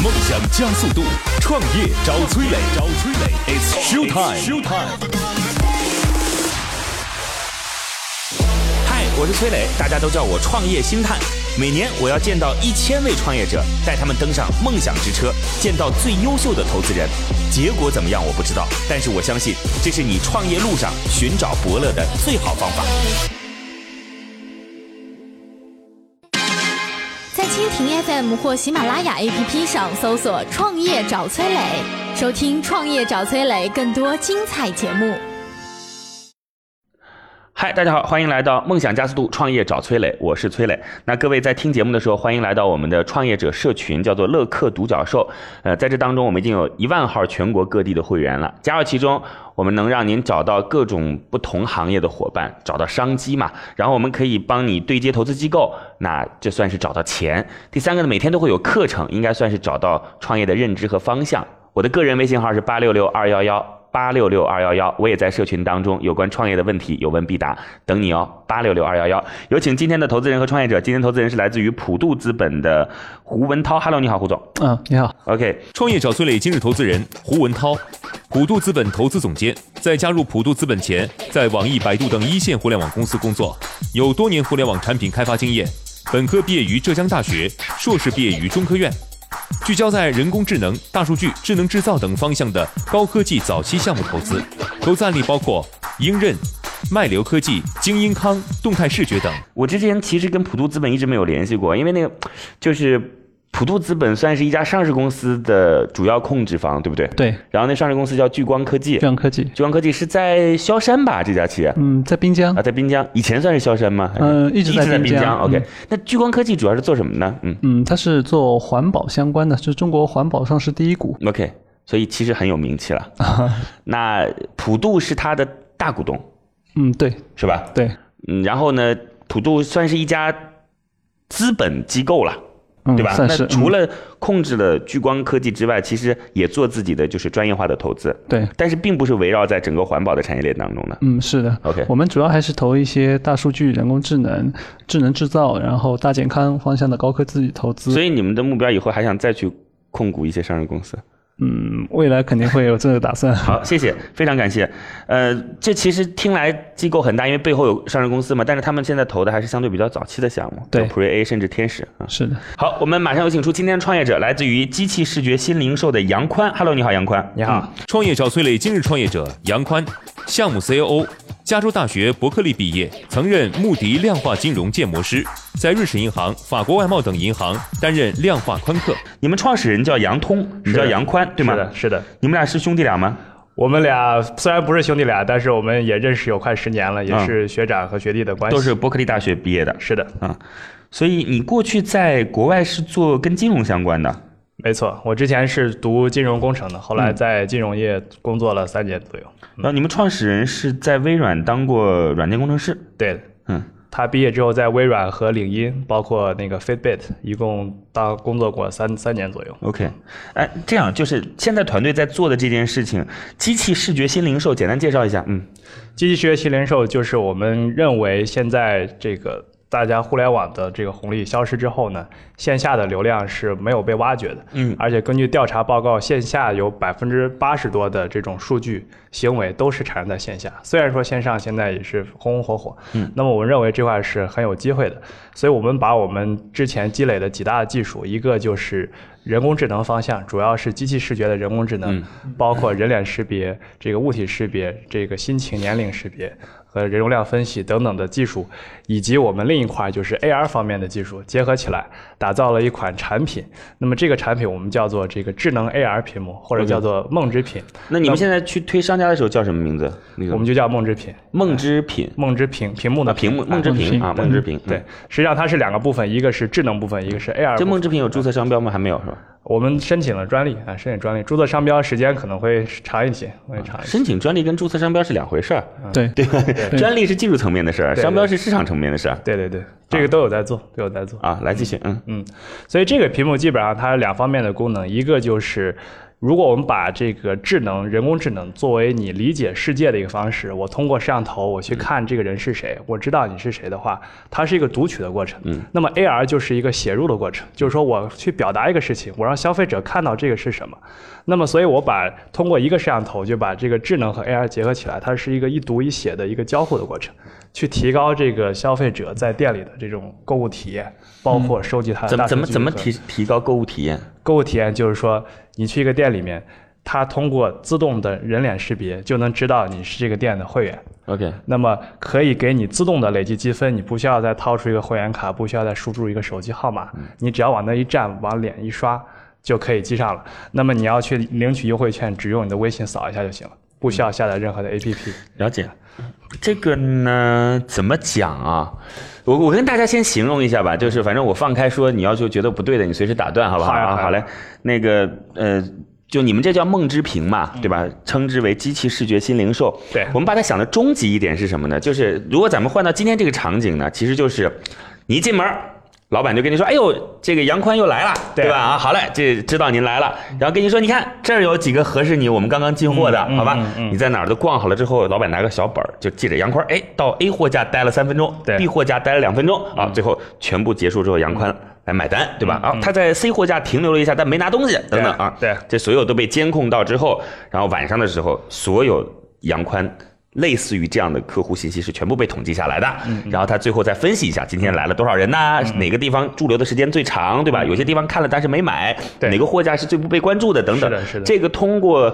梦想加速度，创业找崔磊，找崔磊，It's show time，show time。嗨，我是崔磊，大家都叫我创业星探。每年我要见到一千位创业者，带他们登上梦想之车，见到最优秀的投资人。结果怎么样我不知道，但是我相信这是你创业路上寻找伯乐的最好方法。FM 或喜马拉雅 APP 上搜索“创业找崔磊”，收听“创业找崔磊”更多精彩节目。嗨，大家好，欢迎来到梦想加速度创业找崔磊，我是崔磊。那各位在听节目的时候，欢迎来到我们的创业者社群，叫做乐客独角兽。呃，在这当中，我们已经有一万号全国各地的会员了。加入其中，我们能让您找到各种不同行业的伙伴，找到商机嘛。然后我们可以帮你对接投资机构，那这算是找到钱。第三个呢，每天都会有课程，应该算是找到创业的认知和方向。我的个人微信号是八六六二幺幺。八六六二幺幺，我也在社群当中，有关创业的问题有问必答，等你哦。八六六二幺幺，有请今天的投资人和创业者。今天投资人是来自于普渡资本的胡文涛。Hello，你好，胡总。嗯，你好。OK，创业找崔磊今日投资人胡文涛，普渡资本投资总监。在加入普渡资本前，在网易、百度等一线互联网公司工作，有多年互联网产品开发经验。本科毕业于浙江大学，硕士毕业于中科院。聚焦在人工智能、大数据、智能制造等方向的高科技早期项目投资，投资案例包括英韧、脉流科技、精英康、动态视觉等。我之前其实跟普渡资本一直没有联系过，因为那个就是普渡资本算是一家上市公司的主要控制方，对不对？。对，然后那上市公司叫聚光科技，聚光科技，聚光科技是在萧山吧？这家企业嗯，在滨江啊，，在滨江，以前算是萧山吗？嗯一直在滨滨江 OK，嗯那聚光科技主要是做什么呢？嗯嗯，它是做环保相关的，是中国环保上市第一股。，OK，所以其实很有名气了。那普渡是它的大股东，嗯，对是吧？对，嗯，然后呢，普渡算是一家资本机构了。嗯，对吧？那除了控制了聚光科技之外，其实也做自己的就是专业化的投资，对，但是并不是围绕在整个环保的产业链当中的。嗯，是的。OK 我们主要还是投一些大数据、人工智能、智能制造，然后大健康方向的高科技投资。所以你们的目标以后还想再去控股一些上市公司？嗯，未来肯定会有这个打算。好，谢谢，非常感谢。呃，这其实听来机构很大，因为背后有上市公司嘛，但是他们现在投的还是相对比较早期的项目，对有 Pre A 甚至天使啊。是的，好，我们马上有请出今天创业者，来自于机器视觉新零售的杨宽。Hello，你好，杨宽。你好，创业找崔磊今日创业者杨宽，项目 COO，加州大学伯克利毕业，曾任穆迪量化金融建模师，在瑞士银行、法国外贸等银行担任量化宽客。你们创始人叫杨通，你叫杨宽，对吗？是的，是的。你们俩是兄弟俩吗？我们俩虽然不是兄弟俩，但是我们也认识有快十年了，也嗯是学长和学弟的关系。都是伯克利大学毕业的。是的，所以你过去在国外是做跟金融相关的，没错。我之前是读金融工程的，后来嗯在金融业工作了三年左右。然后你们创始人是在微软当过软件工程师。对的，嗯，他毕业之后在微软和领英，包括那个 Fitbit，一共当工作过三三年左右。OK，哎，这样就是现在团队在做的这件事情，机器视觉新零售，简单介绍一下。嗯，机器视觉新零售就是我们认为现在这个大家互联网的这个红利消失之后呢，线下的流量是没有被挖掘的。嗯而且根据调查报告，线下有百分之八十多的这种数据行为都是产生在线下。虽然说线上现在也是红红火火，嗯，那么我们认为这块是很有机会的，所以我们把我们之前积累的几大技术，一个就是人工智能方向，主要是机器视觉的人工智能，包括人脸识别、这个物体识别、这个心情、年龄识别和人容量分析等等的技术，以及我们另一块就是 AR 方面的技术结合起来，打造了一款产品。那么这个产品我们叫做这个智能 AR 屏幕，或者叫做梦之品，那你们现在去推商家的时候叫什么名字？那个我们就叫梦之品。梦之品梦之屏屏幕的啊，屏幕梦之屏屏啊，梦之屏。对嗯，，实际上它是两个部分，一个是智能部分，一个是 AR。这梦之屏有注册商标吗？还没有是吧？我们申请了专利啊，申请专利，注册商标时间可能会长一些，会长一些。申请专利跟注册商标是两回事儿，对对吧？专利是技术层面的事儿，商标是市场层面的事儿对对对，这个都有在做，都有在做。啊。来继续，嗯嗯，所以这个屏幕基本上它两方面的功能，一个就是如果我们把这个智能、人工智能作为你理解世界的一个方式，我通过摄像头我去看这个人是谁，我知道你是谁的话，它是一个读取的过程。嗯，那么 AR 就是一个写入的过程，就是说我去表达一个事情，我让消费者看到这个是什么。那么，所以我把通过一个摄像头就把这个智能和 AR 结合起来，它是一个一读一写的一个交互的过程，去提高这个消费者在店里的这种购物体验，包括收集它的怎么怎么提提高购物体验？购物体验就是说，你去一个店里面，它通过自动的人脸识别就能知道你是这个店的会员，OK，那么可以给你自动的累积积分，你不需要再掏出一个会员卡，不需要再输入一个手机号码，你只要往那一站，往脸一刷就可以记上了。那么你要去领取优惠券，只用你的微信扫一下就行了，不需要下载任何的 APP。了解。这个呢，怎么讲啊？我我跟大家先形容一下吧，就是反正我放开说，你要是觉得不对的，你随时打断，好不好？啊，好嘞。那个呃，就你们这叫梦之屏嘛，嗯对吧？称之为机器视觉新零售。对我们把它想的终极一点是什么呢？就是如果咱们换到今天这个场景呢，其实就是你一进门。老板就跟你说：“哎呦，这个杨宽又来了，对对吧？啊，好嘞，这知道您来了。然后跟你说，你看这儿有几个合适你，我们刚刚进货的，嗯好吧？嗯嗯你在哪儿都逛好了之后，老板拿个小本儿就记着杨宽，哎，到 A 货架待了三分钟对，B 货架待了两分钟啊，最后全部结束之后，杨宽来买单，对吧？啊，他在 C 货架停留了一下，但没拿东西，等等啊，对这所有都被监控到之后，然后晚上的时候，所有杨宽。类似于这样的客户信息是全部被统计下来的，嗯然后他最后再分析一下今天来了多少人呐、哪个地方驻留的时间最长，对吧？有些地方看了但是没买，哪个货架是最不被关注的等等。是的是的这个通过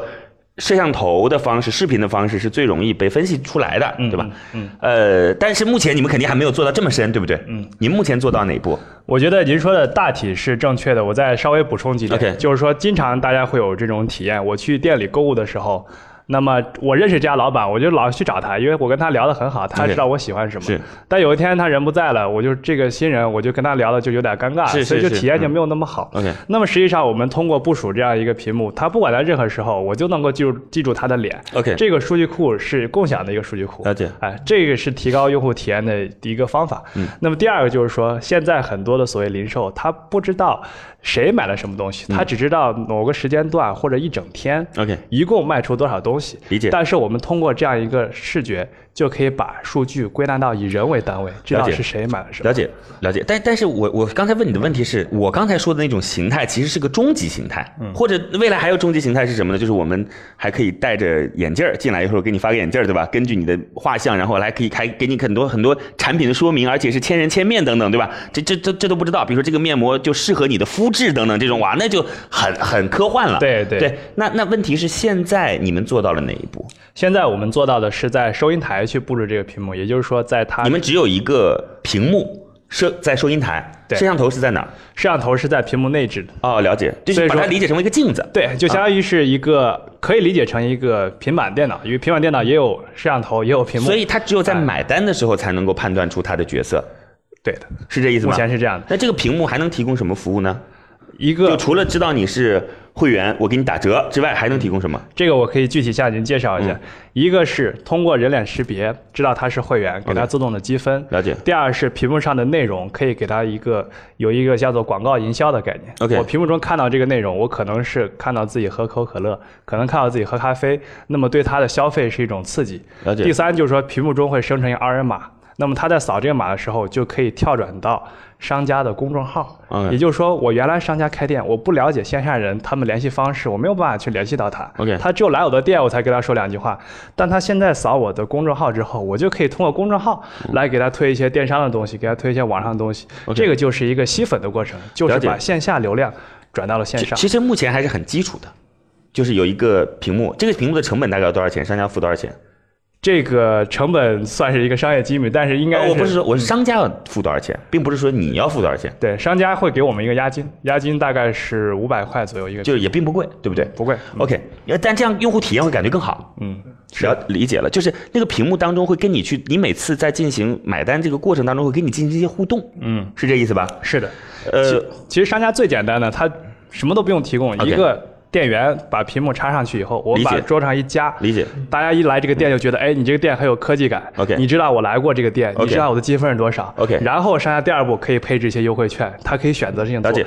摄像头的方式、视频的方式是最容易被分析出来的，对吧？嗯呃，但是目前你们肯定还没有做到这么深，对不对？嗯。您目前做到哪一步？我觉得您说的大体是正确的，我再稍微补充几点就是说，经常大家会有这种体验，我去店里购物的时候。那么我认识这家老板，我就老去找他，因为我跟他聊得很好，他知道我喜欢什么。是但有一天他人不在了，我就这个新人，我就跟他聊的就有点尴尬，所以就体验就嗯没有那么好。OK 那么实际上我们通过部署这样一个屏幕，他不管在任何时候，我就能够记住记住他的脸。OK 这个数据库是共享的一个数据库。了解哎，这个是提高用户体验的一个方法。嗯，那么第二个就是说，现在很多的所谓零售，他不知道谁买了什么东西，他只知道某个时间段或者一整天。嗯 OK 一共卖出多少东西？理解但是我们通过这样一个视觉，就可以把数据归纳到以人为单位，知道是谁买了什么。了解了解，但但是我我刚才问你的问题是我刚才说的那种形态其实是个终极形态，或者未来还有终极形态是什么呢？就是我们还可以戴着眼镜儿进来以后给你发个眼镜儿，对吧？根据你的画像，然后来可以开给你很多很多产品的说明，而且是千人千面等等，对吧？这这这这都不知道，比如说这个面膜就适合你的肤质等等这种，哇，那就很很科幻了。对对对，那那问题是现在你们做到了哪一步？现在我们做到的是在收银台去布置这个屏幕，也就是说，在它你们只有一个屏幕摄在收银台，对摄像头是在哪儿？摄像头是在屏幕内置的。哦，了解，就所以说是把它理解成为一个镜子。对，就相当于是一个、可以理解成一个平板电脑，因为平板电脑也有摄像头，也有屏幕。所以他只有在哎买单的时候才能够判断出他的角色，对的，是这意思吗？目前是这样的。那这个屏幕还能提供什么服务呢？一个就除了知道你是会员，我给你打折之外，还能提供什么？这个我可以具体向您介绍一下。嗯一个是通过人脸识别知道他是会员，给他自动的积分。了解第二是屏幕上的内容可以给他一个有一个叫做广告营销的概念。OK 我屏幕中看到这个内容，我可能是看到自己喝可口可乐，可能看到自己喝咖啡，那么对他的消费是一种刺激。了解第三就是说屏幕中会生成一个二维码，那么他在扫这个码的时候就可以跳转到商家的公众号。也就是说，我原来商家开店，我不了解线下人他们联系方式，我没有办法去联系到他。OK 他只有来我的店，我才跟他说两句话。但他现在扫我的公众号之后，我就可以通过公众号来给他推一些电商的东西，给他推一些网上的东西。这个就是一个吸粉的过程，就是把线下流量转到了线上。其其实目前还是很基础的，就是有一个屏幕，这个屏幕的成本大概要多少钱？商家付多少钱？这个成本算是一个商业机密，但是应该呃我不是说我是商家要付多少钱，并不是说你要付多少钱，对商家会给我们一个押金，押金大概是五百块左右一个，就是也并不贵，对不对？不贵。OK，呃但这样用户体验会感觉更好。嗯，了理解了，就是那个屏幕当中会跟你去，你每次在进行买单这个过程当中会跟你进行一些互动，嗯，是这意思吧？是的。呃其，实商家最简单的，他什么都不用提供，一个店员把屏幕插上去以后，我把桌上一夹，理解。大家一来这个店就觉得，哎，你这个店很有科技感。OK 你知道我来过这个店你知道我的积分是多少 OK 然后商家第二步可以配置一些优惠券，他可以选择性做了解。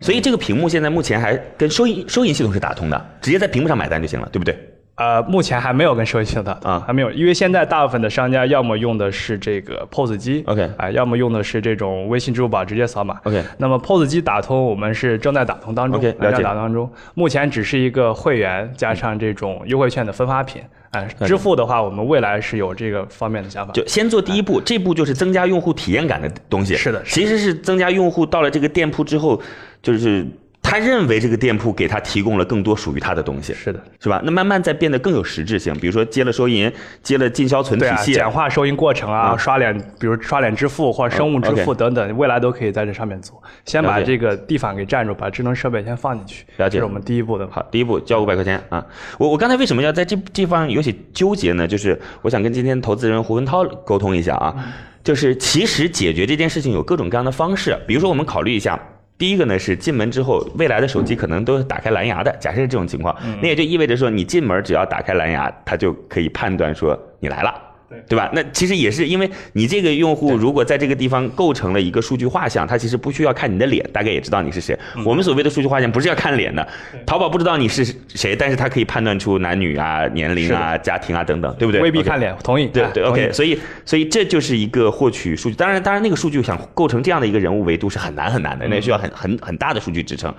所以这个屏幕现在目前还跟收银收银系统是打通的，直接在屏幕上买单就行了，对不对？呃，目前还没有跟社会系统打啊还没有，因为现在大部分的商家要么用的是这个 POS 机 OK 啊、要么用的是这种微信、支付宝直接扫码。OK 那么 POS 机打通，我们是正在打通当中 OK，了解当中。目前只是一个会员加上这种优惠券的分发品，啊、支付的话，我们未来是有这个方面的想法。就先做第一步，这步就是增加用户体验感的东西。是的其实是增加用户到了这个店铺之后，就是他认为这个店铺给他提供了更多属于他的东西，是的，是吧？那慢慢在变得更有实质性，比如说接了收银，接了进销存体系，简化收银过程啊，嗯刷脸，比如刷脸支付或者生物支嗯付等等，未来都可以在这上面做。先把这个地方给占住，把智能设备先放进去，了解这是我们第一步的。好，第一步交五百块钱啊！我我刚才为什么要在这地方有些纠结呢？就是我想跟今天投资人胡文涛沟通一下啊，就是其实解决这件事情有各种各样的方式，比如说我们考虑一下。第一个呢是进门之后，未来的手机可能都是打开蓝牙的。假设是这种情况，那也就意味着说，你进门只要打开蓝牙，它就可以判断说你来了。对吧？那其实也是因为你这个用户如果在这个地方构成了一个数据画像，他其实不需要看你的脸，大概也知道你是谁。我们所谓的数据画像不是要看脸的，淘宝不知道你是谁，但是他可以判断出男女啊、年龄啊、家庭啊等等，对不对？未必看脸，同意。哎对对，OK，所以所以这就是一个获取数据，当然当然那个数据想构成这样的一个人物维度是很难很难的，那需要很很很大的数据支撑。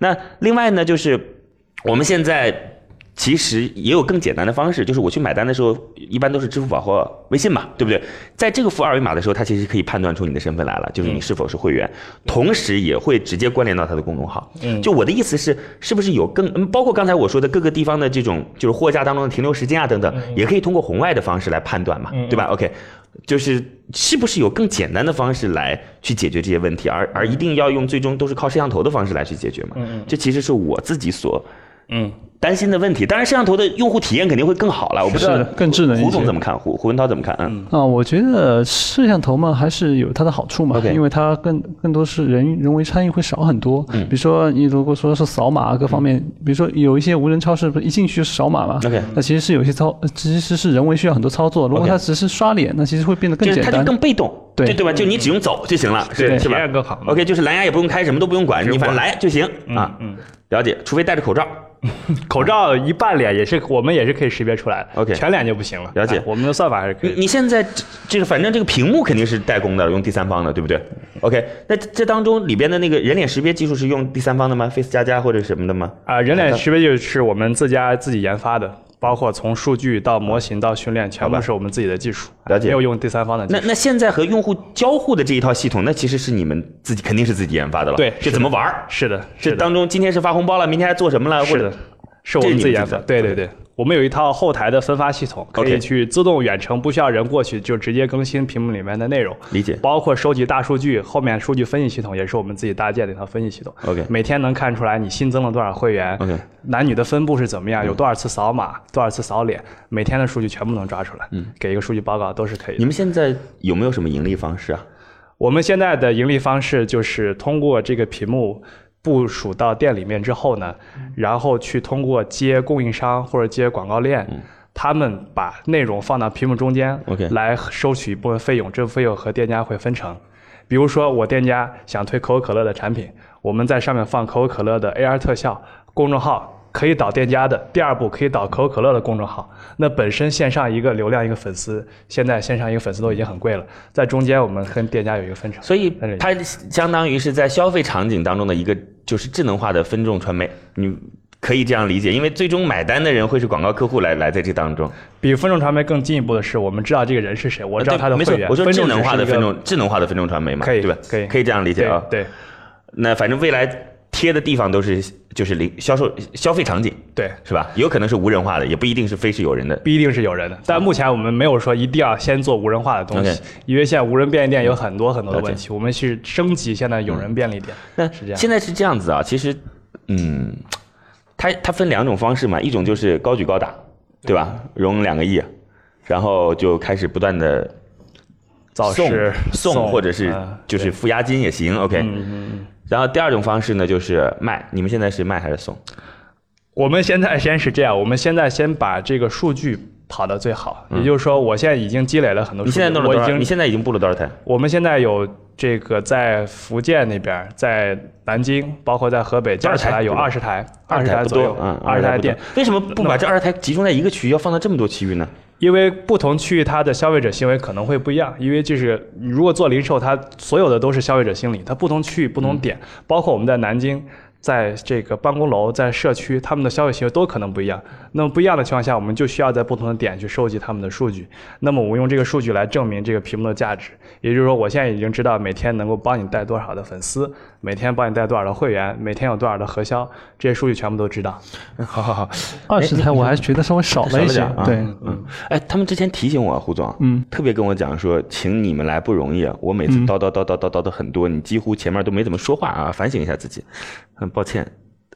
那另外呢，就是我们现在其实也有更简单的方式，就是我去买单的时候，一般都是支付宝或微信嘛，对不对？在这个付二维码的时候，它其实可以判断出你的身份来了，就是你是否是会员，同时也会直接关联到它的公众号。嗯就我的意思是，是不是有更嗯包括刚才我说的各个地方的这种就是货架当中的停留时间啊等等，也可以通过红外的方式来判断嘛，对吧？OK，就是是不是有更简单的方式来去解决这些问题，而而一定要用最终都是靠摄像头的方式来去解决嘛？嗯这其实是我自己所嗯，担心的问题。当然，摄像头的用户体验肯定会更好了。我不知道更智能一些胡总怎么看？胡胡文涛怎么看？嗯，啊，我觉得摄像头嘛还是有它的好处嘛因为它更更多是人人为参与会少很多。嗯比如说你如果说是扫码各方面，比如说有一些无人超市不是一进去就是扫码嘛 OK 那其实是有些操，其实是人为需要很多操作。如果它只是刷脸，那其实会变得更简单它就。更被动，对对吧？就你只用走就行了，对是是吧体验更好 OK，就是蓝牙也不用开，什么都不用管，你反正来就行啊。嗯，了解，除非戴着口罩。口罩一半脸也是我们也是可以识别出来的 OK 全脸就不行了。了解哎我们的算法还是可以。你你现在这这个反正这个屏幕肯定是代工的，用第三方的，对不对？OK，那这这当中里边的那个人脸识别技术是用第三方的吗？Face 加加或者什么的吗？啊、人脸识别就是我们自家自己研发的，包括从数据到模型到训练，全部是我们自己的技术，了解没有用第三方的技术。那那现在和用户交互的这一套系统，那其实是你们自己肯定是自己研发的了。对这怎么玩？是的，是的，这当中今天是发红包了，明天还做什么了？或者是我们自己研发。对对对，我们有一套后台的分发系统，可以去自动远程，不需要人过去，就直接更新屏幕里面的内容。理解包括收集大数据，后面数据分析系统也是我们自己搭建的一套分析系统。OK 每天能看出来你新增了多少会员 OK 男女的分布是怎么样，有多少次扫码，多少次扫脸，每天的数据全部能抓出来，嗯，给一个数据报告都是可以的你。们现在有没有什么盈利方式啊？我们现在的盈利方式就是通过这个屏幕部署到店里面之后呢，然后去通过接供应商或者接广告链，他们把内容放到屏幕中间 OK 来收取一部分费用，这部分费用和店家会分成。比如说，我店家想推可口可乐的产品，我们在上面放可口可乐的 AR 特效，公众号可以导店家的，第二步可以导可口可乐的公众号。那本身线上一个流量一个粉丝，现在线上一个粉丝都已经很贵了，在中间我们跟店家有一个分成。所以它相当于是在消费场景当中的一个就是智能化的分众传媒，你可以这样理解，因为最终买单的人会是广告客户来来在这当中。比分众传媒更进一步的是，我们知道这个人是谁，我知道他的呃对没错会员。，我说智能化的分众，智能化的分众传媒嘛，可以对吧？可以可以这样理解啊。对那反正未来贴的地方都是就是零销售消费场景对对，是吧？有可能是无人化的，也不一定是非是有人的。不一定是有人的。但目前我们没有说一定要先做无人化的东西因为现在无人便利店有很多很多的问题，我们是升级现在有人便利店。那是这样现在是这样子啊，其实，嗯，它它分两种方式嘛，一种就是高举高打，对吧？融两个亿，然后就开始不断的送造势送，送或者是嗯就是付押金也行，OK。然后第二种方式呢，就是卖。你们现在是卖还是送？我们现在先是这样，我们现在先把这个数据跑得最好。也就是说，我现在已经积累了很多。你现在弄了多少？已经你现在已经布了多少台？我们现在有这个在福建那边，在南京，包括在河北，加起来有二十台，二十台不左右，，嗯，二十台店。。为什么不把这二十台集中在一个区域，要放到这么多区域呢？因为不同区域它的消费者行为可能会不一样，因为就是你如果做零售，它所有的都是消费者心理，它不同区域不同点，包括我们在南京，在这个办公楼、在社区，他们的消费行为都可能不一样。那么不一样的情况下，我们就需要在不同的点去收集他们的数据。那么我们用这个数据来证明这个屏幕的价值，也就是说，我现在已经知道每天能够帮你带多少的粉丝，每天帮你带多少的会员，每天有多少的核销，这些数据全部都知道。好好好，二十台我还是觉得稍微少了一些啊。对，嗯，哎，他们之前提醒我，胡总，嗯，特别跟我讲说，请你们来不容易啊，我每次叨叨叨叨叨叨的很多，你几乎前面都没怎么说话啊，反省一下自己，很抱歉。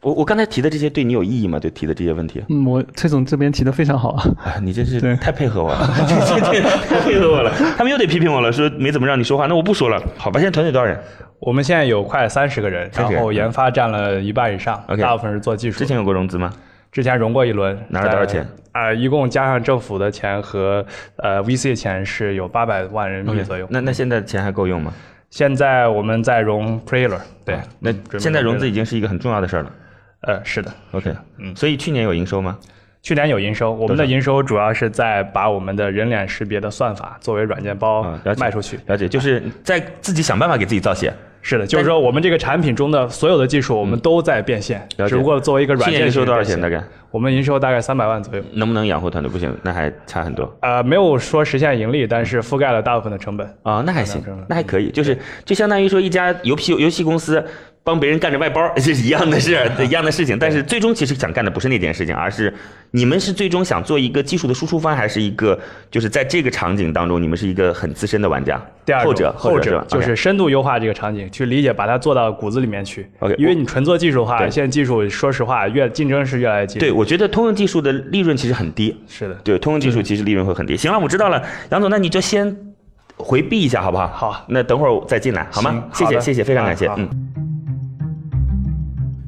我我刚才提的这些对你有意义吗？就提的这些问题嗯，我崔总这边提的非常好啊。哎，你真是太配合我了，太配合我了。他们又得批评我了，说没怎么让你说话，那我不说了。好吧，现在团队多少人？我们现在有快三十个人，30个人然后研发占了一半以上，OK 大部分是做技术。之前有过融资吗？之前融过一轮，拿了多少钱？啊、一共加上政府的钱和呃 VC 的钱是有八百万人民币左右。那那现在钱还够用吗？现在我们在融 Pre 轮，对，那现在融资已经是一个很重要的事儿了。呃是的，OK，嗯所以去年有营收吗？去年有营收，我们的营收主要是在把我们的人脸识别的算法作为软件包卖出去。了解，就是在自己想办法给自己造血。是的，就是说我们这个产品中的所有的技术，我们都在变现，只不过作为一个软件营收多少钱？大概我们营收大概三百万左右。能不能养活团队？不行，那还差很多呃，没有说实现盈利，但是覆盖了大部分的成本。啊、那还行，那还可以，就是就相当于说一家游戏游戏公司帮别人干着外包，这是一样的事，一样的事情。但是最终其实想干的不是那件事情，而是你们是最终想做一个技术的输出方，还是一个就是在这个场景当中，你们是一个很资深的玩家？第二后者，后者就是深度优化这个场景，去理解，把它做到骨子里面去。OK，因为你纯做技术的话，对现在技术说实话越竞争是越来越激烈。对，我觉得通用技术的利润其实很低。是的。对，通用技术其实利润会很低。行了，我知道了，杨总，那你就先回避一下好不好？好那等会儿我再进来好吗？谢谢谢谢，非常感谢。嗯。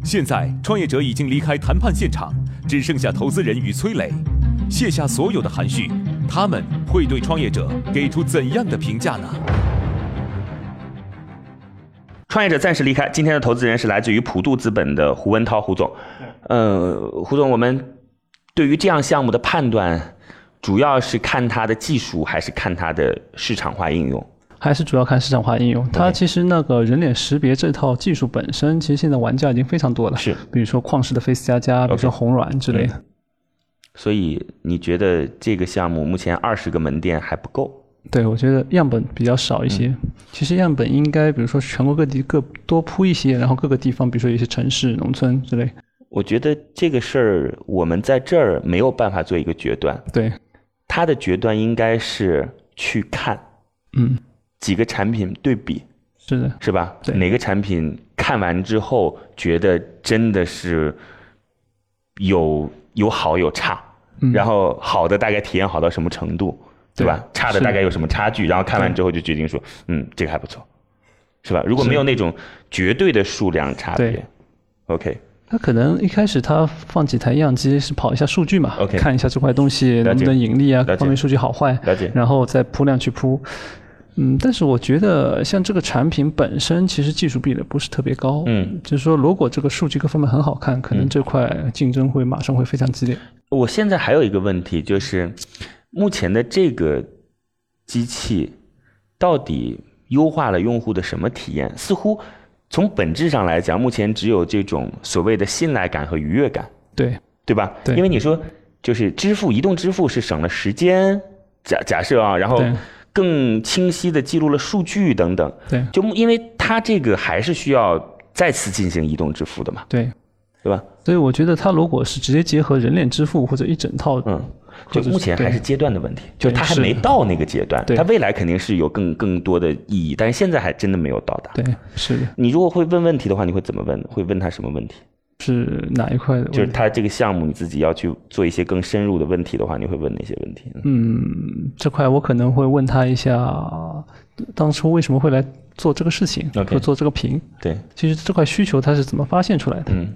现在，创业者已经离开谈判现场，只剩下投资人与崔磊，卸下所有的含蓄，他们会对创业者给出怎样的评价呢？创业者暂时离开，今天的投资人是来自于普渡资本的胡文涛胡总。呃，胡总，我们对于这样项目的判断，主要是看它的技术，还是看它的市场化应用？还是主要看市场化应用。它其实那个人脸识别这套技术本身，其实现在玩家已经非常多了。是，比如说旷视的 Face 加加，比如说红软之类的。所以你觉得这个项目目前二十个门店还不够？对，我觉得样本比较少一些。嗯其实样本应该，比如说全国各地各多铺一些，然后各个地方，比如说有一些城市、农村之类。我觉得这个事儿我们在这儿没有办法做一个决断，对，他的决断应该是去看嗯，几个产品对比，是的，是吧？对。哪个产品看完之后觉得真的是有有好有差，嗯。然后好的大概体验好到什么程度，对。吧？差的大概有什么差距，然后看完之后就决定说，嗯，这个还不错，是吧？如果没有那种绝对的数量差别对，OK，他可能一开始他放几台样机是跑一下数据嘛 OK 看一下这块东西能不能盈利啊，方面数据好坏，了解。然后再铺量去铺。嗯，但是我觉得像这个产品本身，其实技术壁垒不是特别高。嗯，就是说，如果这个数据各方面很好看，可能这块竞争会马上会非常激烈。我现在还有一个问题，就是目前的这个机器到底优化了用户的什么体验？似乎从本质上来讲，目前只有这种所谓的信赖感和愉悦感，对，对吧？对因为你说就是支付，移动支付是省了时间，假假设啊，然后对更清晰的记录了数据等等，对，就因为它这个还是需要再次进行移动支付的嘛，对。对吧？所以我觉得它如果是直接结合人脸支付或者一整套，嗯，就目前还是阶段的问题，就对它还没到那个阶段，对它未来肯定是有更更多的意义，但是现在还真的没有到达。对，是的，你如果会问问题的话，你会怎么问？会问他什么问题？是哪一块的？就是他这个项目你自己要去做一些更深入的问题的话，你会问哪些问题呢？嗯，这块我可能会问他一下，当初为什么会来做这个事情或做这个屏？对，其实这块需求它是怎么发现出来的？嗯，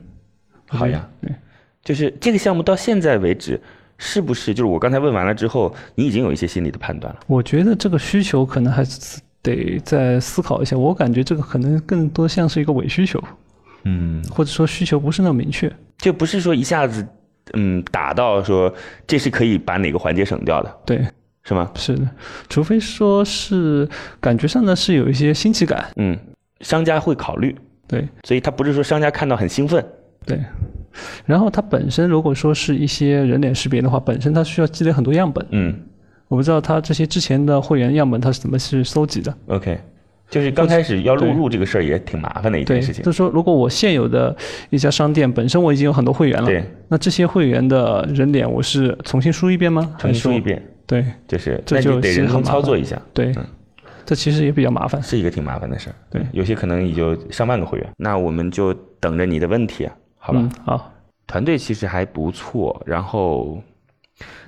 好呀，对，就是这个项目到现在为止，是不是就是我刚才问完了之后，你已经有一些心理的判断了？我觉得这个需求可能还是得再思考一下。我感觉这个可能更多像是一个伪需求，嗯，或者说需求不是那么明确。就不是说一下子嗯打到说这是可以把哪个环节省掉的，对，是吗？是的，除非说是感觉上呢是有一些新奇感。嗯，商家会考虑，对所以他不是说商家看到很兴奋，对。然后它本身如果说是一些人脸识别的话，本身它需要积累很多样本。嗯我不知道它这些之前的会员样本它是怎么去搜集的。，OK，就是刚开始要录入这个事儿也挺麻烦的一，件事情就，是说如果我现有的一家商店本身我已经有很多会员了，对，那这些会员的人脸我是重新输一遍吗？重新输一。遍，对就是这那就得人工操作一下，对，嗯这其实也比较麻烦。是一个挺麻烦的事儿。对有些可能也就上万个会员，那我们就等着你的问题啊，好吧？嗯，好，团队其实还不错，然后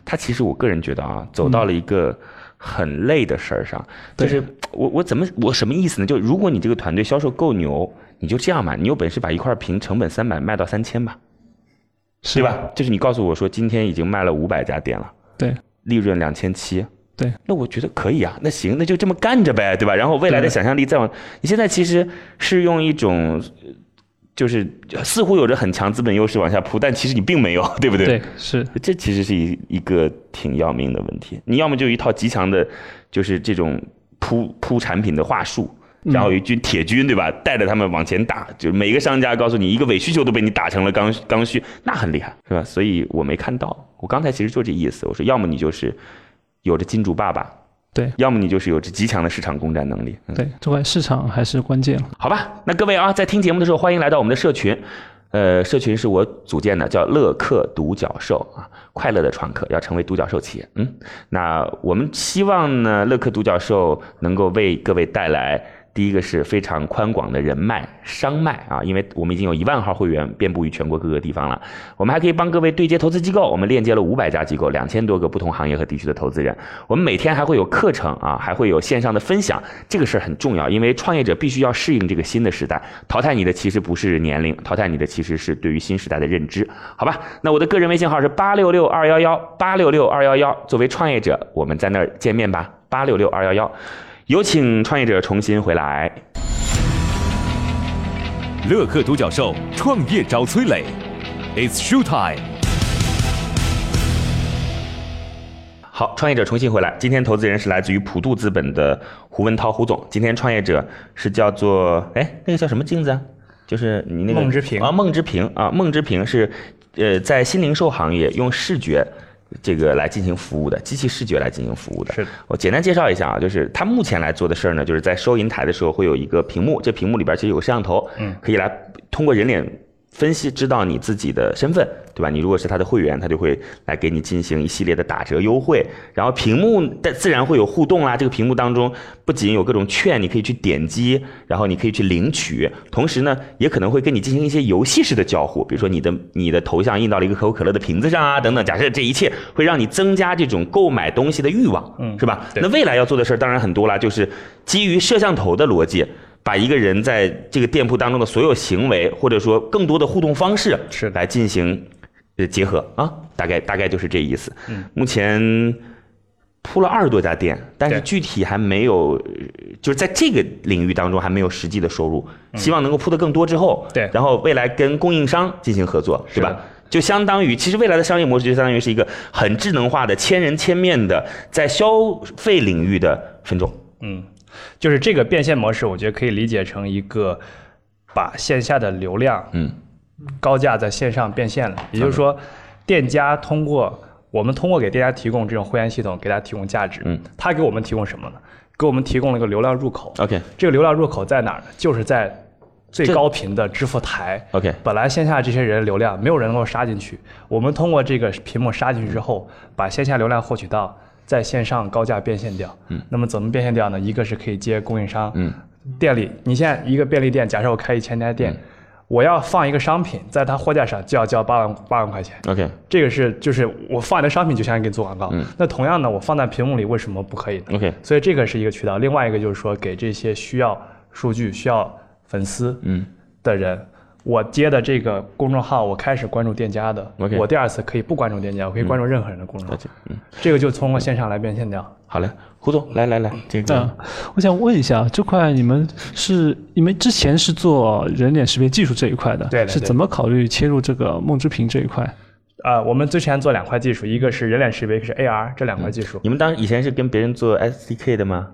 他其实我个人觉得啊，走到了一个很累的事儿上，就是我我怎么我什么意思呢？就如果你这个团队销售够牛，你就这样嘛，你有本事把一块屏成本三百卖到三千吧，是对？吧？就是你告诉我说今天已经卖了五百家店了，对，利润两千七。对，那我觉得可以啊，那行，那就这么干着呗，对吧？然后未来的想象力再往，你现在其实是用一种，呃就是似乎有着很强资本优势往下扑，但其实你并没有，对不对？对，是，这其实是一一个挺要命的问题。你要么就一套极强的，就是这种铺铺产品的话术，然后有一军铁军，对吧？带着他们往前打，就是每个商家告诉你一个伪需求都被你打成了刚刚需，那很厉害，是吧？所以我没看到，我刚才其实就这意思，我说要么你就是有着金主爸爸，对要么你就是有着极强的市场攻占能力，嗯对，这块市场还是关键了。好吧，那各位啊，在听节目的时候，欢迎来到我们的社群。呃，社群是我组建的，叫乐客独角兽啊，快乐的创客要成为独角兽企业。嗯，那我们希望呢，乐客独角兽能够为各位带来。第一个是非常宽广的人脉、商脉啊，因为我们已经有一万号会员遍布于全国各个地方了。我们还可以帮各位对接投资机构，我们链接了五百家机构，两千多个不同行业和地区的投资人。我们每天还会有课程啊，还会有线上的分享，这个事儿很重要，因为创业者必须要适应这个新的时代。淘汰你的其实不是年龄，淘汰你的其实是对于新时代的认知，好吧？那我的个人微信号是八六六二幺幺八六六二幺幺，作为创业者，我们在那儿见面吧，八六六二幺幺。有请创业者重新回来。乐客独角兽创业找崔磊，It's show time。好，创业者重新回来。今天投资人是来自于普渡资本的胡文涛胡总。今天创业者是叫做哎，那个叫什么镜子啊？就是你那个梦之平啊，梦之平啊，梦之平是呃在新零售行业用视觉这个来进行服务的，机器视觉来进行服务的。是的我简单介绍一下啊，就是他目前来做的事儿呢，就是在收银台的时候会有一个屏幕，这屏幕里边其实有个摄像头，嗯，可以来通过人脸分析知道你自己的身份，对吧？你如果是他的会员，他就会来给你进行一系列的打折优惠。然后屏幕的自然会有互动啦，这个屏幕当中不仅有各种券，你可以去点击，然后你可以去领取，同时呢，也可能会跟你进行一些游戏式的交互，比如说你的你的头像印到了一个可口可乐的瓶子上啊，等等。假设这一切会让你增加这种购买东西的欲望，嗯是吧？那未来要做的事儿当然很多啦，就是基于摄像头的逻辑。把一个人在这个店铺当中的所有行为，或者说更多的互动方式，是来进行呃结合啊，大概大概就是这意思。嗯，目前铺了二十多家店，但是具体还没有，呃就是在这个领域当中还没有实际的收入，希望能够铺得更多之后，嗯对。然后未来跟供应商进行合作，对吧？就相当于，其实未来的商业模式就相当于是一个很智能化的、千人千面的，在消费领域的分众。嗯，就是这个变现模式，我觉得可以理解成一个把线下的流量嗯高价在线上变现了，也就是说，店家通过我们通过给店家提供这种会员系统，给他提供价值，嗯，他给我们提供什么呢？给我们提供了一个流量入口。，OK 这个流量入口在哪儿呢？就是在最高频的支付台。OK，本来线下这些人流量没有人能够杀进去，我们通过这个屏幕杀进去之后，把线下流量获取到，在线上高价变现掉。嗯，那么怎么变现掉呢？一个是可以接供应商，嗯，店里你现在一个便利店，假设我开一千家店，我要放一个商品，在它货架上就要交八万八万块钱。OK 这个是就是我放一个商品就相当于给你做广告。嗯那同样呢，我放在屏幕里为什么不可以呢？OK，所以这个是一个渠道。另外一个就是说，给这些需要数据、需要粉丝嗯的人，我接的这个公众号，我开始关注店家的 OK 我第二次可以不关注店家，我可以关注任何人的公众号，嗯，这个就通过线上来变现掉。好嘞，胡总，来来来，这嗯个，我想问一下，这块你们是你们之前是做人脸识别技术这一块的，对是怎么考虑切入这个梦之屏这一块？啊，我们之前做两块技术，一个是人脸识别，一个是 AR 这两块技术，你们当时以前是跟别人做 SDK 的吗？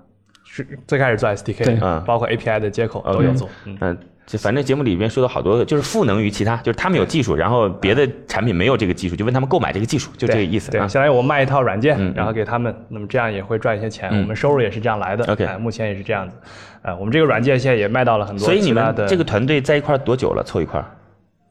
是最开始做 SDK，对。嗯包括 API 的接口都有做。嗯，嗯，这反正节目里边说的好多，就是赋能于其他，就是他们有技术，然后别的产品没有这个技术，就问他们购买这个技术，就这个意思对。相当于我卖一套软件，嗯然后给他们，那么这样也会赚一些钱，嗯我们收入也是这样来的。OK 哎目前也是这样子。呃，我们这个软件现在也卖到了很多所以你。们这个团队在一块多久了？凑一块儿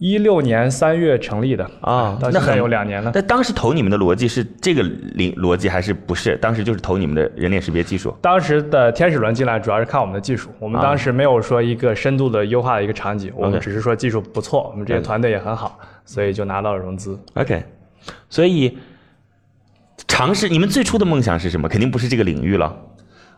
一六年三月成立的啊到现在那很有两年了。但当时投你们的逻辑是这个领逻辑还是不是？当时就是投你们的人脸识别技术。当时的天使轮进来主要是看我们的技术，我们啊当时没有说一个深度的优化的一个场景，我们只是说技术不错，我们这些团队也很好，所以就拿到了融资。OK，所以尝试你们最初的梦想是什么？肯定不是这个领域了。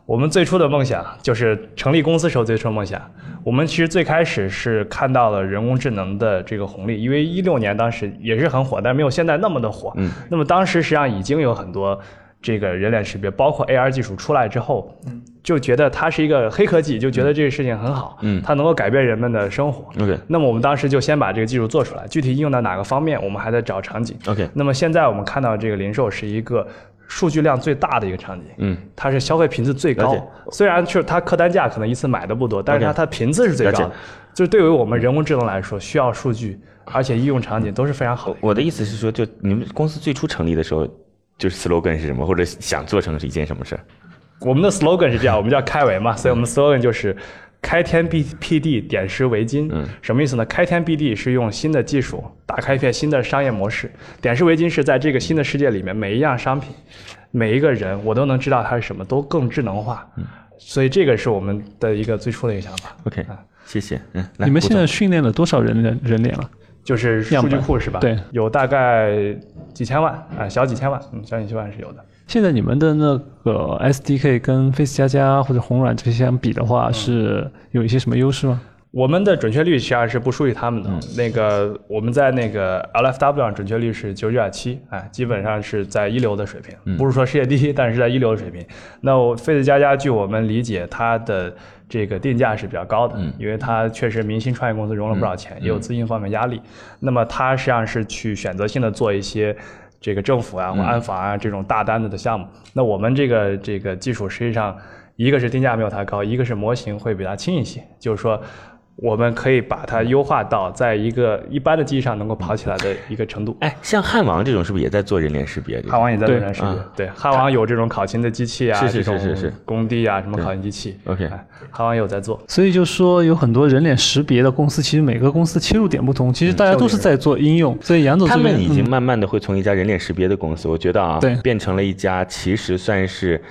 我们最初的梦想就是成立公司时候最初的梦想。我们其实最开始是看到了人工智能的这个红利，因为一六年当时也是很火，但是没有现在那么的火。嗯，那么当时实际上已经有很多这个人脸识别，包括 AR 技术出来之后，就觉得它是一个黑科技，就觉得这个事情很好，嗯它能够改变人们的生活。OK 那么我们当时就先把这个技术做出来，具体应用到哪个方面，我们还在找场景。OK，那么现在我们看到这个零售是一个数据量最大的一个场景，嗯，它是消费频次最高。虽然就是它客单价可能一次买的不多，但是它它频次是最高的。就是对于我们人工智能来说，需要数据，而且应用场景都是非常好的。我的意思是说，就你们公司最初成立的时候，就是 slogan 是什么，或者想做成是一件什么事儿？我们的 slogan 是这样，我们叫开维嘛，所以我们 slogan 就是开天辟辟地，点石为金。嗯，什么意思呢？开天辟地是用新的技术打开一片新的商业模式，点石为金是在这个新的世界里面，每一样商品，每一个人我都能知道它是什么，都更智能化。嗯，所以这个是我们的一个最初的一个想法。OK，谢谢。嗯，来你们现在训练了多少人脸人脸了？就是数据库是吧？对，有大概几千万啊、小几千万，嗯，小几千万是有的。现在你们的那个 SDK 跟 Face 加加或者红软这些相比的话，是有一些什么优势吗？我们的准确率实际上是不输于他们的。那个我们在那个 LFW 上准确率是九九点七，哎，基本上是在一流的水平，不是说世界第一，但是在一流的水平。那我 Face 加加，据我们理解，它的这个定价是比较高的，因为它确实明星创业公司融了不少钱，也有资金方面压力。那么它实际上是去选择性的做一些。这个政府啊或安防啊这种大单子的项目，那我们这个这个技术实际上一个是定价没有它高，一个是模型会比它轻一些，就是说我们可以把它优化到在一个一般的机器上能够跑起来的一个程度。哎，像汉王这种是不是也在做人脸识别？汉王也在做人脸识别啊，对，汉王有这种考勤的机器啊，是是这种是是是工地啊，什么考勤机器 OK 哎汉王有在做。所以就说有很多人脸识别的公司，其实每个公司切入点不同，其实大家都是在做应用。所以杨总他们已经慢慢的会从一家人脸识别的公司，我觉得啊，对变成了一家其实算是，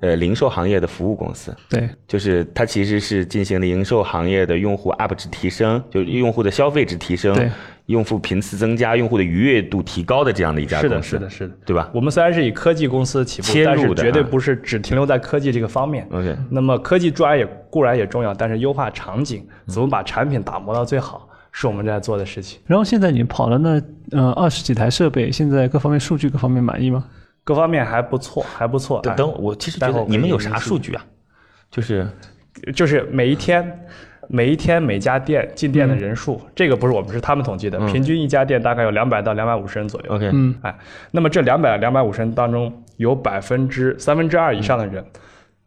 呃，零售行业的服务公司。对就是 它其实是进行了零售行业的用户 UP 值提升，就用户的消费值提升对，用户频次增加，用户的愉悦度提高的这样的一家，公司，是的，是的。对吧我们虽然是以科技公司起步，但是切入的啊绝对不是只停留在科技这个方面。？OK，那么科技固然也固然也重要，但是优化场景，怎么把产品打磨到最好，是我们正在做的事情。然后现在你跑了那呃二十几台设备，现在各方面数据各方面满意吗？各方面还不错，还不错。哎等等，我其实觉得你们有啥数据啊？就是就是每一天，每一天每家店进店的人数，这个不是我们是他们统计的，平均一家店大概有两百到两百五十人左右。OK，嗯，哎，那么这两百两百五十人当中，有百分之三分之二以上的人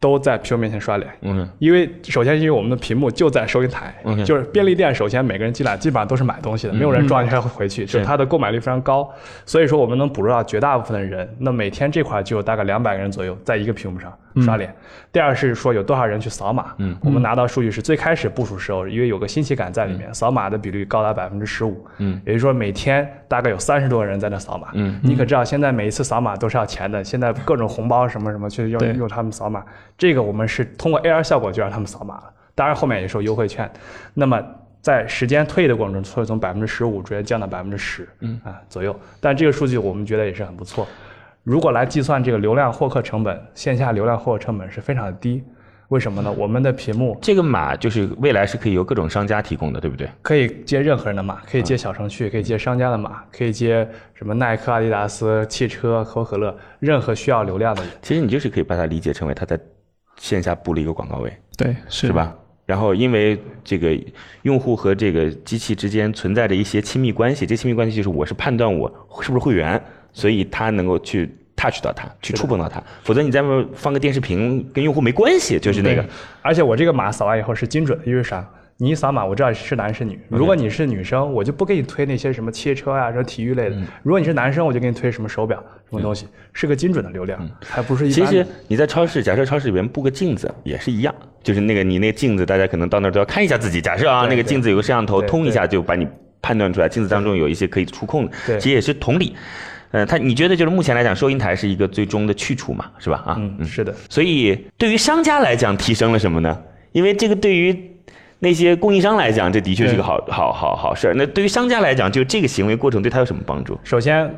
都在屏幕面前刷脸。嗯因为首先，因为我们的屏幕就在收银台就是便利店，首先每个人进来基本上都是买东西的，没有人转一圈会回去，就是它的购买率非常高，所以说我们能捕捉到绝大部分的人。那每天这块就有大概两百个人左右在一个屏幕上刷脸。第二是说有多少人去扫码，嗯。我们拿到数据是最开始部署时候，因为有个新奇感在里面，扫码的比率高达百分之十五，嗯，也就是说每天大概有三十多个人在那扫码，嗯，你可知道现在每一次扫码都是要钱的，现在各种红包什么什么去用对。用他们扫码，这个我们是通过 AR 效果就让他们扫码了，当然后面也是有优惠券，那么。在时间推移的过程中，会从百分之十五直接降到百分之十，嗯。啊左右。但这个数据我们觉得也是很不错。如果来计算这个流量获客成本，线下流量获客成本是非常的低。为什么呢？我们的屏幕这个码就是未来是可以由各种商家提供的，对不对？可以接任何人的码，可以接小程序，可以接商家的码，可以接什么耐克、阿迪达斯、汽车、可口可乐，任何需要流量的人。其实你就是可以把它理解成为他在线下布了一个广告位，对，是是？吧？然后因为这个用户和这个机器之间存在着一些亲密关系，这亲密关系就是我是判断我是不是会员，所以它能够去 touch 到它，去触碰到它，否则你在外面放个电视屏跟用户没关系，就是那个，而且我这个码扫完以后是精准的，因为啥？你一扫码，我知道是男是女。如果你是女生，我就不给你推那些什么汽车啊、什么体育类的；嗯如果你是男生，我就给你推什么手表、什么东西，是个精准的流量，还不是一般。其实你在超市，假设超市里面布个镜子也是一样，就是那个你那个镜子，大家可能到那儿都要看一下自己。假设啊，那个镜子有个摄像头，通一下就把你判断出来，镜子当中有一些可以触控的，对其实也是同理。呃，他你觉得就是目前来讲，收银台是一个最终的去处嘛，是吧？啊，嗯，是的，所以对于商家来讲，提升了什么呢？因为这个对于那些供应商来讲，这的确是个好好好好事儿。那对于商家来讲，就这个行为过程对他有什么帮助？首先，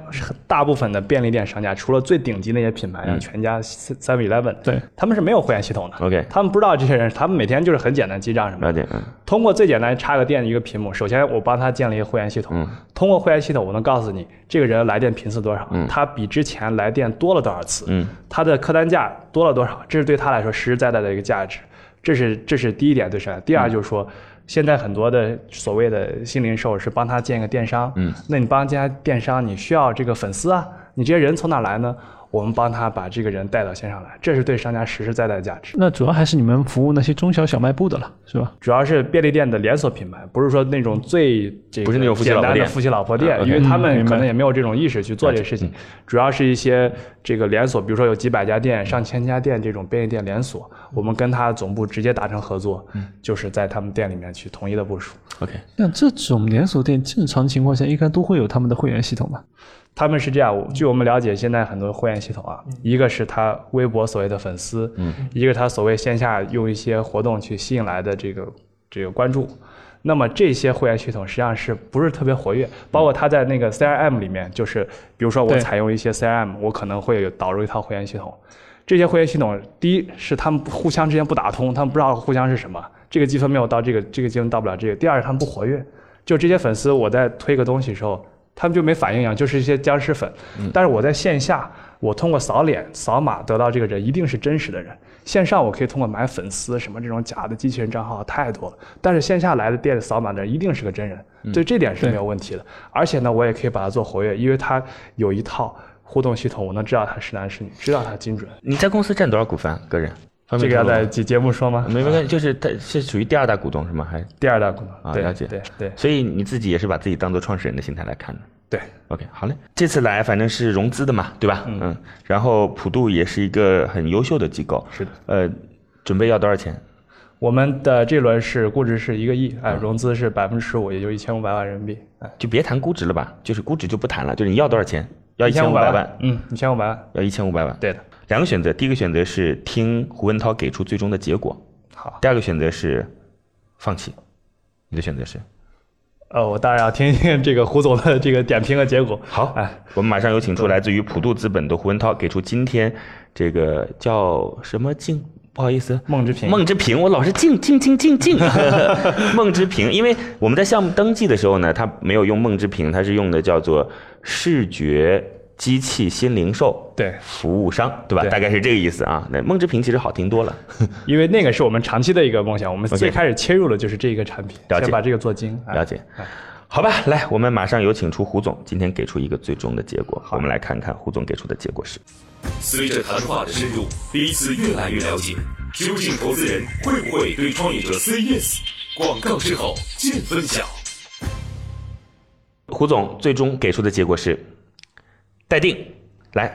大部分的便利店商家，除了最顶级那些品牌，嗯像全家、Seven Eleven，对他们是没有会员系统的。OK 他们不知道这些人，他们每天就是很简单记账什么的。了解，嗯通过最简单插个电一个屏幕，首先我帮他建立一个会员系统。嗯通过会员系统，我能告诉你这个人来电频次多少，他比之前来电多了多少次，嗯他的客单价多了多少，这是对他来说实实在在的一个价值。这是这是第一点对谁。第嗯二就是说，现在很多的所谓的新零售是帮他建一个电商，嗯，那你帮他建电商，你需要这个粉丝啊，你这些人从哪来呢？我们帮他把这个人带到线上来，这是对商家实实在在的价值。那主要还是你们服务那些中小小卖部的了，是吧？主要是便利店的连锁品牌，不是说那种最这个不是那种夫妻老婆店简单的夫妻老婆店，因为他们可能也没有这种意识去做这个事情。主要是一些这个连锁，比如说有几百家店、上千家店这种便利店连锁，我们跟他总部直接达成合作，就是在他们店里面去统一的部署。，OK，那这种连锁店正常情况下应该都会有他们的会员系统吧？他们是这样，据我们了解，现在很多会员系统啊，一个是他微博所谓的粉丝，嗯，一个他所谓线下用一些活动去吸引来的这个这个关注。那么这些会员系统实际上是不是特别活跃？包括他在那个 CRM 里面，就是比如说我采用一些 CRM，我可能会有导入一套会员系统。这些会员系统，第一是他们互相之间不打通，他们不知道互相是什么，这个积分没有到这个，这个积分到不了这个。第二，他们不活跃，就这些粉丝，我在推个东西的时候，他们就没反应一样，就是一些僵尸粉。但是我在线下，我通过扫脸、扫码得到这个人一定是真实的人。线上我可以通过买粉丝什么这种假的机器人账号太多了，但是线下来的店里扫码的人一定是个真人，对这点是没有问题的。而且呢，我也可以把它做活跃，因为它有一套互动系统，我能知道他是男是女，知道他精准。你在公司占多少股份？个人？方这个要在节节目说吗？没没关系，就是他是属于第二大股东是吗？还是第二大股东，啊了解对对所以你自己也是把自己当做创始人的心态来看的。对，OK，好嘞，这次来反正是融资的嘛，对吧？嗯然后普渡也是一个很优秀的机构，是的。呃，准备要多少钱？我们的这轮是估值是一个亿，嗯哎，融资是百分之十五，也就一千五百万人民币，哎，就别谈估值了吧，就是估值就不谈了，就是你要多少钱？要一千五百万，，嗯，一千五百万，要一千五百万。对的，两个选择，第一个选择是听胡文涛给出最终的结果，好，第二个选择是放弃。你的选择是？呃，我当然要听听这个胡总的这个点评和结果。好，哎，我们马上有请出来自于普渡资本的胡文涛，给出今天这个叫什么镜？不好意思，孟之平孟之平，我老是静静静静静。孟 之平，因为我们在项目登记的时候呢，他没有用孟之平，他是用的叫做视觉机器新零售对，服务商，对吧？对大概是这个意思啊。那梦之平其实好听多了。因为那个是我们长期的一个梦想，我们最开始切入的就是这一个产品，了解先把这个做精。哎了解哎。好吧，来，我们马上有请出胡总，今天给出一个最终的结果。我们来看看胡总给出的结果是。随着谈话的深入，彼此越来越了解，究竟投资人会不会对创业者 say yes？广告之后见分晓。胡总最终给出的结果是待定。来，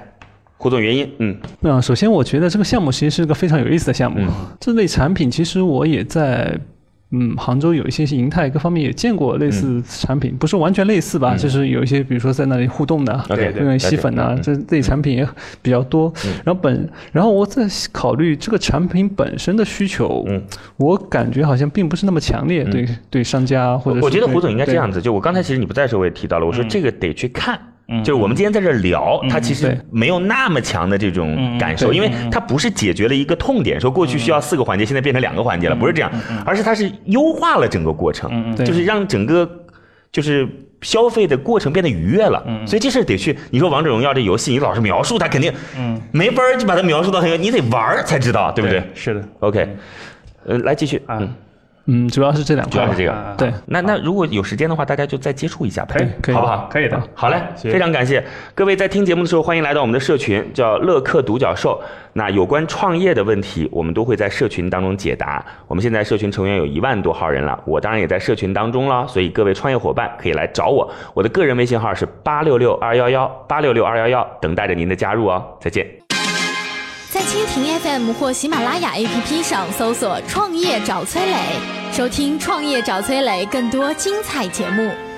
胡总原因，嗯，那首先我觉得这个项目其实是个非常有意思的项目。这类产品其实我也在。嗯，杭州有一些银泰各方面也见过类似产品，不是完全类似吧？就是有一些，比如说在那里互动的，OK，因为吸粉啊，了解这类产品也比较多。然后本，然后我在考虑这个产品本身的需求，嗯我感觉好像并不是那么强烈，对对商家或者我觉得胡总应该这样子。就我刚才其实你不在的时候我也提到了，我说这个得去看。就是我们今天在这聊，它其实没有那么强的这种感受，因为它不是解决了一个痛点，说过去需要四个环节，现在变成两个环节了，不是这样，而是它是优化了整个过程，对就是让整个就是。消费的过程变得愉悦了，所以这事儿得去。你说王者荣耀这游戏，你老是描述它，肯定没法儿就把它描述到很，你得玩儿才知道，对不对？是的，？OK，呃，来继续，嗯，嗯，主要是这两块主要是。这个。啊对，那那如果有时间的话，大家就再接触一下呗，可以可以好不好？可以的。好嘞，谢谢非常感谢各位在听节目的时候，欢迎来到我们的社群，叫乐客独角兽。那有关创业的问题，我们都会在社群当中解答。我们现在社群成员有一万多号人了，我当然也在社群当中了，所以各位创业伙伴可以来找我，我的个人微信号是八六六二幺幺八六六二幺幺，等待着您的加入哦。再见。蜻蜓 FM 或喜马拉雅 APP 上搜索“创业找崔磊”，收听“创业找崔磊”更多精彩节目。